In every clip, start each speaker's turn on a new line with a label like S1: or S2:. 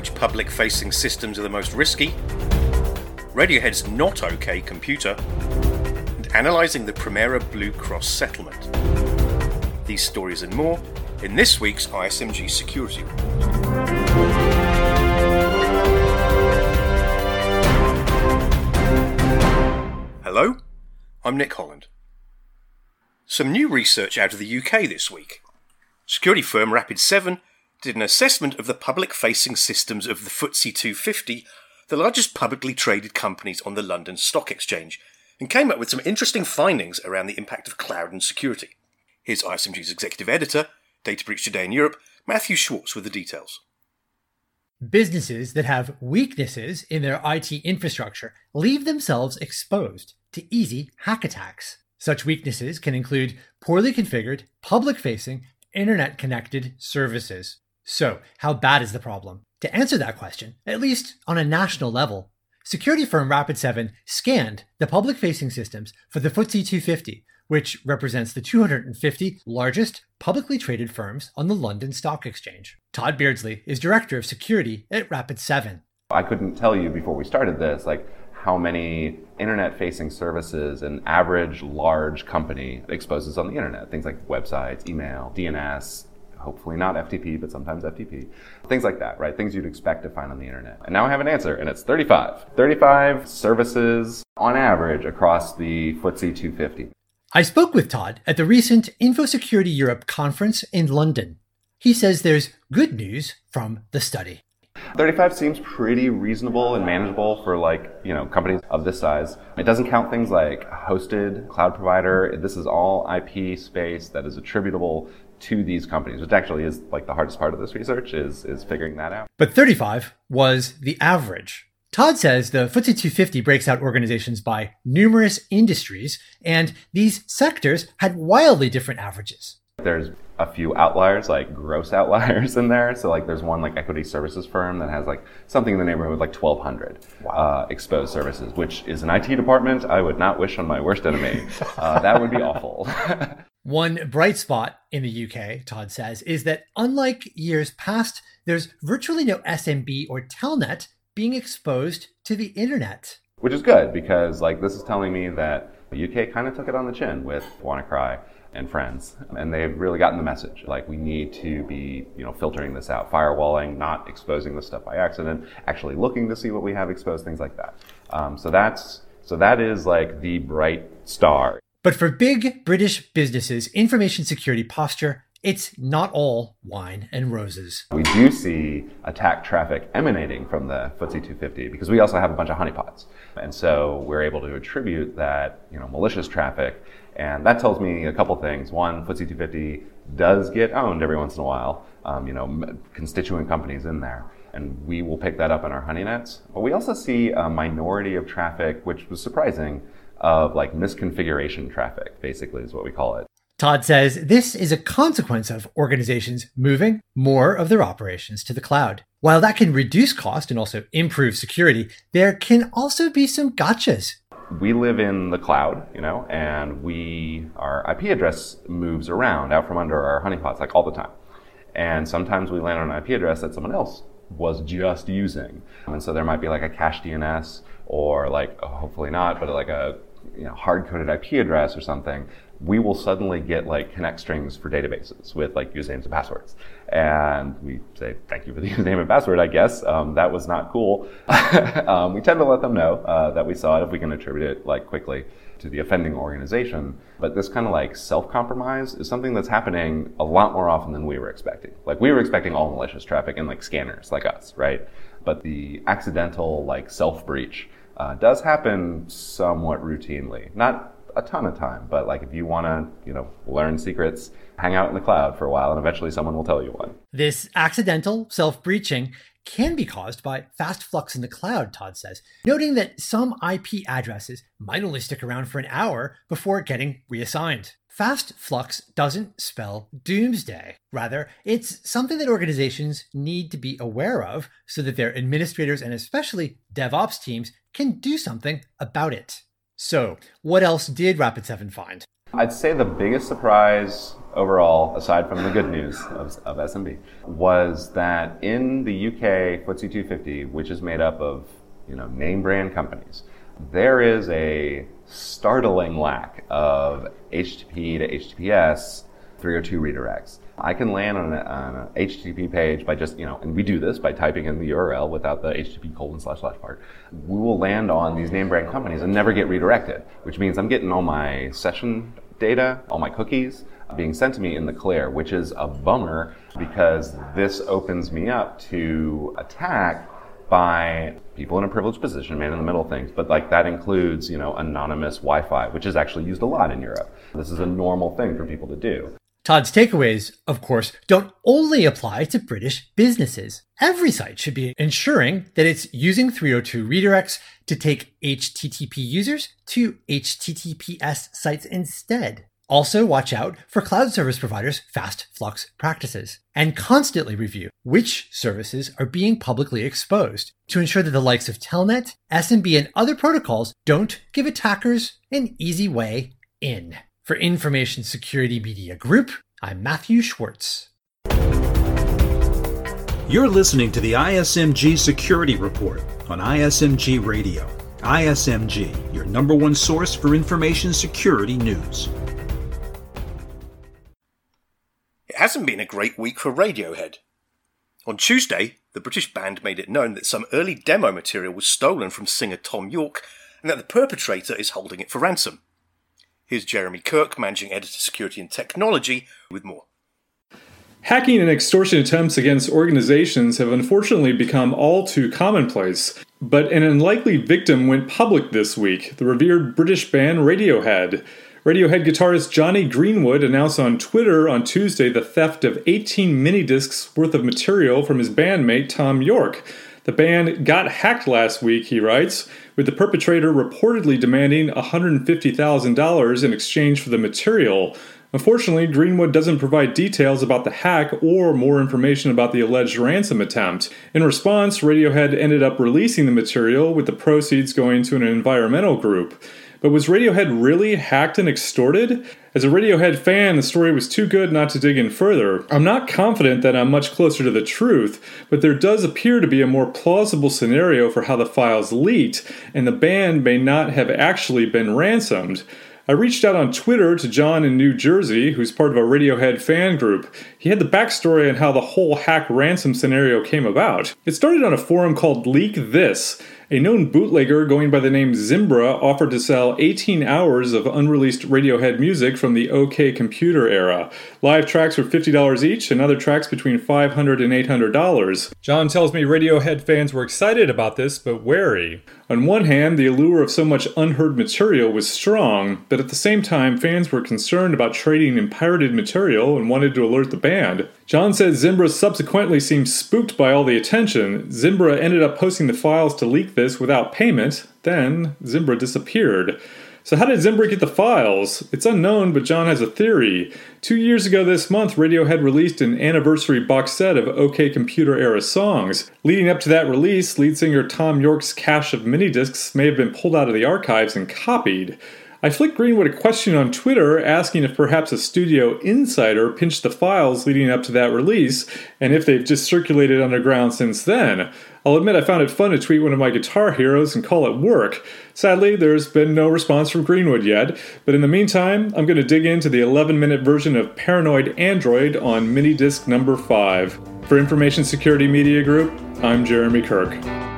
S1: which public facing systems are the most risky, Radiohead's Not OK computer, and analysing the Premera Blue Cross settlement. These stories and more in this week's ISMG Security Report. Hello, I'm Nick Holland. Some new research out of the UK this week. Security firm Rapid7 did an assessment of the public facing systems of the FTSE 250, the largest publicly traded companies on the London Stock Exchange, and came up with some interesting findings around the impact of cloud and security. Here's ISMG's executive editor, Data Breach Today in Europe, Mathew Schwartz, with the details.
S2: Businesses that have weaknesses in their IT infrastructure leave themselves exposed to easy hack attacks. Such weaknesses can include poorly configured, public facing, internet connected services. So, how bad is the problem? To answer that question, at least on a national level, security firm Rapid7 scanned the public facing systems for the FTSE 250, which represents the 250 largest publicly traded firms on the London Stock Exchange. Tod Beardsley is director of security at Rapid7.
S3: I couldn't tell you before we started this, like how many internet facing services an average large company exposes on the internet. Things like websites, email, DNS, hopefully not FTP, but sometimes FTP. Things like that, right? Things you'd expect to find on the internet. And now I have an answer, and it's 35. 35 services on average across the FTSE 250.
S2: I spoke with Tod at the recent InfoSecurity Europe conference in London. He says there's good news from the study.
S3: 35 seems pretty reasonable and manageable for like, you know, companies of this size. It doesn't count things like hosted cloud provider. This is all IP space that is attributable to these companies, which actually is like the hardest part of this research is is figuring that out.
S2: But 35 was the average. Tod says the FTSE 250 breaks out organizations by numerous industries, and these sectors had wildly different averages.
S3: There's a few outliers, like gross outliers in there. So like there's one like equity services firm that has like something in the neighborhood of like 1,200 wow. uh, exposed services, which is an IT department I would not wish on my worst enemy. Uh, that would be awful.
S2: one bright spot in the UK, Tod says, is that unlike years past, there's virtually no SMB or telnet being exposed to the internet.
S3: Which is good because like this is telling me that the UK kind of took it on the chin with WannaCry and friends. And they've really gotten the message. Like we need to be, you know, filtering this out, firewalling, not exposing this stuff by accident, actually looking to see what we have exposed, things like that. Um, so that's so that is like the bright star.
S2: But for big British businesses, information security posture it's not all wine and roses.
S3: We do see attack traffic emanating from the FTSE 250 because we also have a bunch of honeypots. And so we're able to attribute that, you know, malicious traffic and that tells me a couple things. One, FTSE 250 does get owned every once in a while, um, you know, constituent companies in there. And we will pick that up in our honey nets. But we also see a minority of traffic, which was surprising, of like misconfiguration traffic, basically, is what we call it.
S2: Tod says this is a consequence of organizations moving more of their operations to the cloud. While that can reduce cost and also improve security, there can also be some gotchas
S3: we live in the cloud, you know, and we our IP address moves around out from under our honeypots like all the time. And sometimes we land on an IP address that someone else was just using. And so there might be like a cache DNS or like oh, hopefully not, but like a you know, hard coded IP address or something we will suddenly get like connect strings for databases with like usernames and passwords. And we say, thank you for the username and password, I guess. Um, that was not cool. um, we tend to let them know uh, that we saw it if we can attribute it like quickly to the offending organization. But this kind of like self-compromise is something that's happening a lot more often than we were expecting. Like we were expecting all malicious traffic and like scanners like us, right? But the accidental like self-breach uh, does happen somewhat routinely. Not a ton of time. But like if you want to, you know, learn secrets, hang out in the cloud for a while, and eventually someone will tell you one.
S2: This accidental self breaching can be caused by fast flux in the cloud, Tod says, noting that some IP addresses might only stick around for an hour before getting reassigned. Fast flux doesn't spell doomsday. Rather, it's something that organizations need to be aware of so that their administrators and especially DevOps teams can do something about it. So, what else did Rapid7 find?
S3: I'd say the biggest surprise overall, aside from the good news of, of SMB, was that in the UK FTSE 250, which is made up of you know name brand companies, there is a startling lack of HTTP to HTTPS 302 redirects. I can land on, an HTTP page by just, you know, and we do this by typing in the URL without the HTTP colon slash slash part. We will land on these name brand companies and never get redirected, which means I'm getting all my session data, all my cookies uh, being sent to me in the clear, which is a bummer because this opens me up to attack by people in a privileged position, man in the middle things. But like that includes, you know, anonymous Wi-Fi, which is actually used a lot in Europe. This is a normal thing for people to do.
S2: Tod's takeaways, of course, don't only apply to British businesses. Every site should be ensuring that it's using 302 redirects to take HTTP users to HTTPS sites instead. Also, watch out for cloud service providers' fast flux practices and constantly review which services are being publicly exposed to ensure that the likes of Telnet, SMB, and other protocols don't give attackers an easy way in. For Information Security Media Group, I'm Mathew Schwartz.
S4: You're listening to the ISMG Security Report on ISMG Radio. ISMG, your number one source for information security news.
S1: It hasn't been a great week for Radiohead. On Tuesday, the British band made it known that some early demo material was stolen from singer Thom Yorke and that the perpetrator is holding it for ransom. Here's Jeremy Kirk, Managing Editor Security and Technology, with more.
S5: Hacking and extortion attempts against organizations have unfortunately become all too commonplace. But an unlikely victim went public this week the revered British band Radiohead. Radiohead guitarist Jonny Greenwood announced on Twitter on Tuesday the theft of 18 mini discs worth of material from his bandmate Thom Yorke. The band got hacked last week, he writes, with the perpetrator reportedly demanding $150,000 in exchange for the material. Unfortunately, Greenwood doesn't provide details about the hack or more information about the alleged ransom attempt. In response, Radiohead ended up releasing the material, with the proceeds going to an environmental group. But was Radiohead really hacked and extorted? As a Radiohead fan, the story was too good not to dig in further. I'm not confident that I'm much closer to the truth, but there does appear to be a more plausible scenario for how the files leaked, and the band may not have actually been ransomed. I reached out on Twitter to John in New Jersey, who's part of a Radiohead fan group. He had the backstory on how the whole hack ransom scenario came about. It started on a forum called Leak This. A known bootlegger going by the name Zimbra offered to sell 18 hours of unreleased Radiohead music from the OK Computer era. Live tracks were $50 each, and other tracks between $500 and $800. John tells me Radiohead fans were excited about this, but wary. On one hand, the allure of so much unheard material was strong, but at the same time, fans were concerned about trading in pirated material and wanted to alert the band. John said Zimbra subsequently seemed spooked by all the attention. Zimbra ended up posting the files to leak this without payment. Then, Zimbra disappeared. So, how did Zimbra get the files? It's unknown, but John has a theory. Two years ago this month, Radiohead released an anniversary box set of OK Computer era songs. Leading up to that release, lead singer Thom Yorke's cache of mini discs may have been pulled out of the archives and copied. I flicked Greenwood a question on Twitter asking if perhaps a studio insider pinched the files leading up to that release and if they've just circulated underground since then. I'll admit I found it fun to tweet one of my guitar heroes and call it work. Sadly, there's been no response from Greenwood yet, but in the meantime, I'm going to dig into the 11 minute version of Paranoid Android on mini disc number 5. For Information Security Media Group, I'm Jeremy Kirk.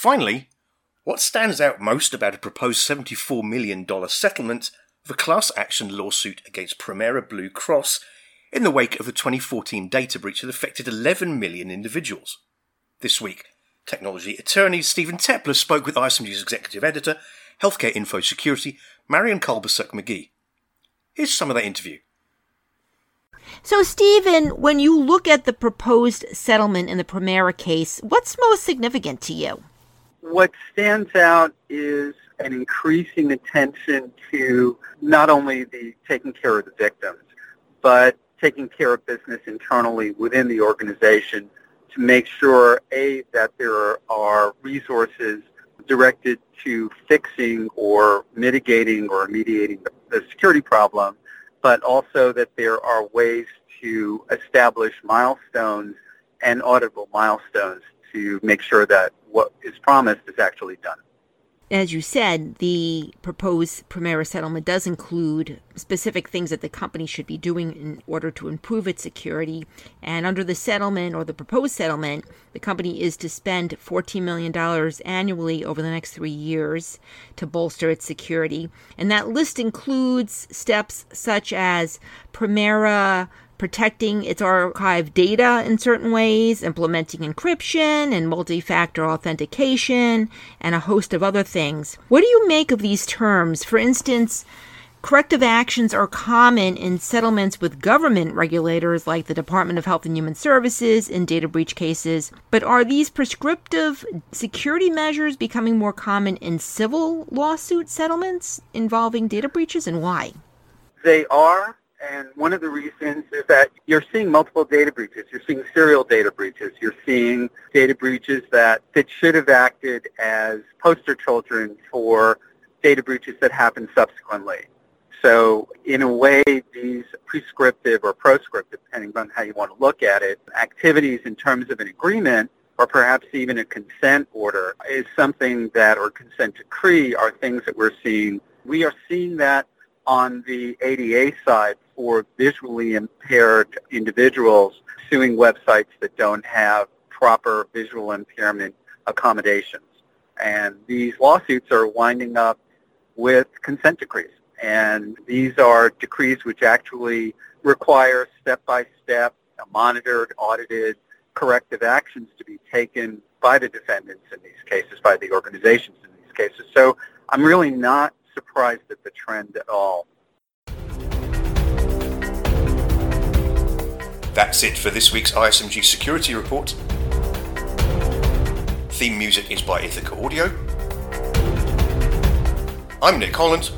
S1: Finally, what stands out most about a proposed $74 million settlement of a class action lawsuit against Premera Blue Cross in the wake of the 2014 data breach that affected 11 million individuals? This week, technology attorney Steven Teppler spoke with ISMG's executive editor, Healthcare Info Security, Marianne Kolbasuk McGee. Here's some of that interview.
S6: So, Stephen, when you look at the proposed settlement in the Premera case, what's most significant to you?
S7: What stands out is an increasing attention to not only the taking care of the victims, but taking care of business internally within the organization to make sure, A, that there are resources directed to fixing or mitigating or mediating the, the security problem, but also that there are ways to establish milestones and auditable milestones to make sure that what is promised is actually done
S6: as you said, the proposed Premera settlement does include specific things that the company should be doing in order to improve its security. And under the settlement or the proposed settlement, the company is to spend $14 million annually over the next three years to bolster its security. And that list includes steps such as Premera protecting its archive data in certain ways, implementing encryption and multi factor authentication, and a host of other things. What do you make of these terms? For instance, Corrective actions are common in settlements with government regulators like the Department of Health and Human Services in data breach cases, but are these prescriptive security measures becoming more common in civil lawsuit settlements involving data breaches and why?
S7: They are, and one of the reasons is that you're seeing multiple data breaches. You're seeing serial data breaches. You're seeing data breaches that, that should have acted as poster children for data breaches that happen subsequently. So in a way, these prescriptive or proscriptive, depending on how you want to look at it, activities in terms of an agreement or perhaps even a consent order is something that, or consent decree are things that we're seeing. We are seeing that on the ADA side for visually impaired individuals suing websites that don't have proper visual impairment accommodations. And these lawsuits are winding up with consent decrees. And these are decrees which actually require step-by-step, monitored, audited, corrective actions to be taken by the defendants in these cases, by the organizations in these cases. So I'm really not surprised at the trend at all.
S1: That's it for this week's ISMG Security Report. Theme music is by Ithaca Audio. I'm Nick Holland.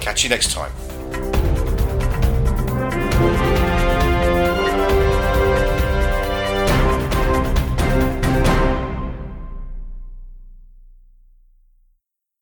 S1: Catch you next time.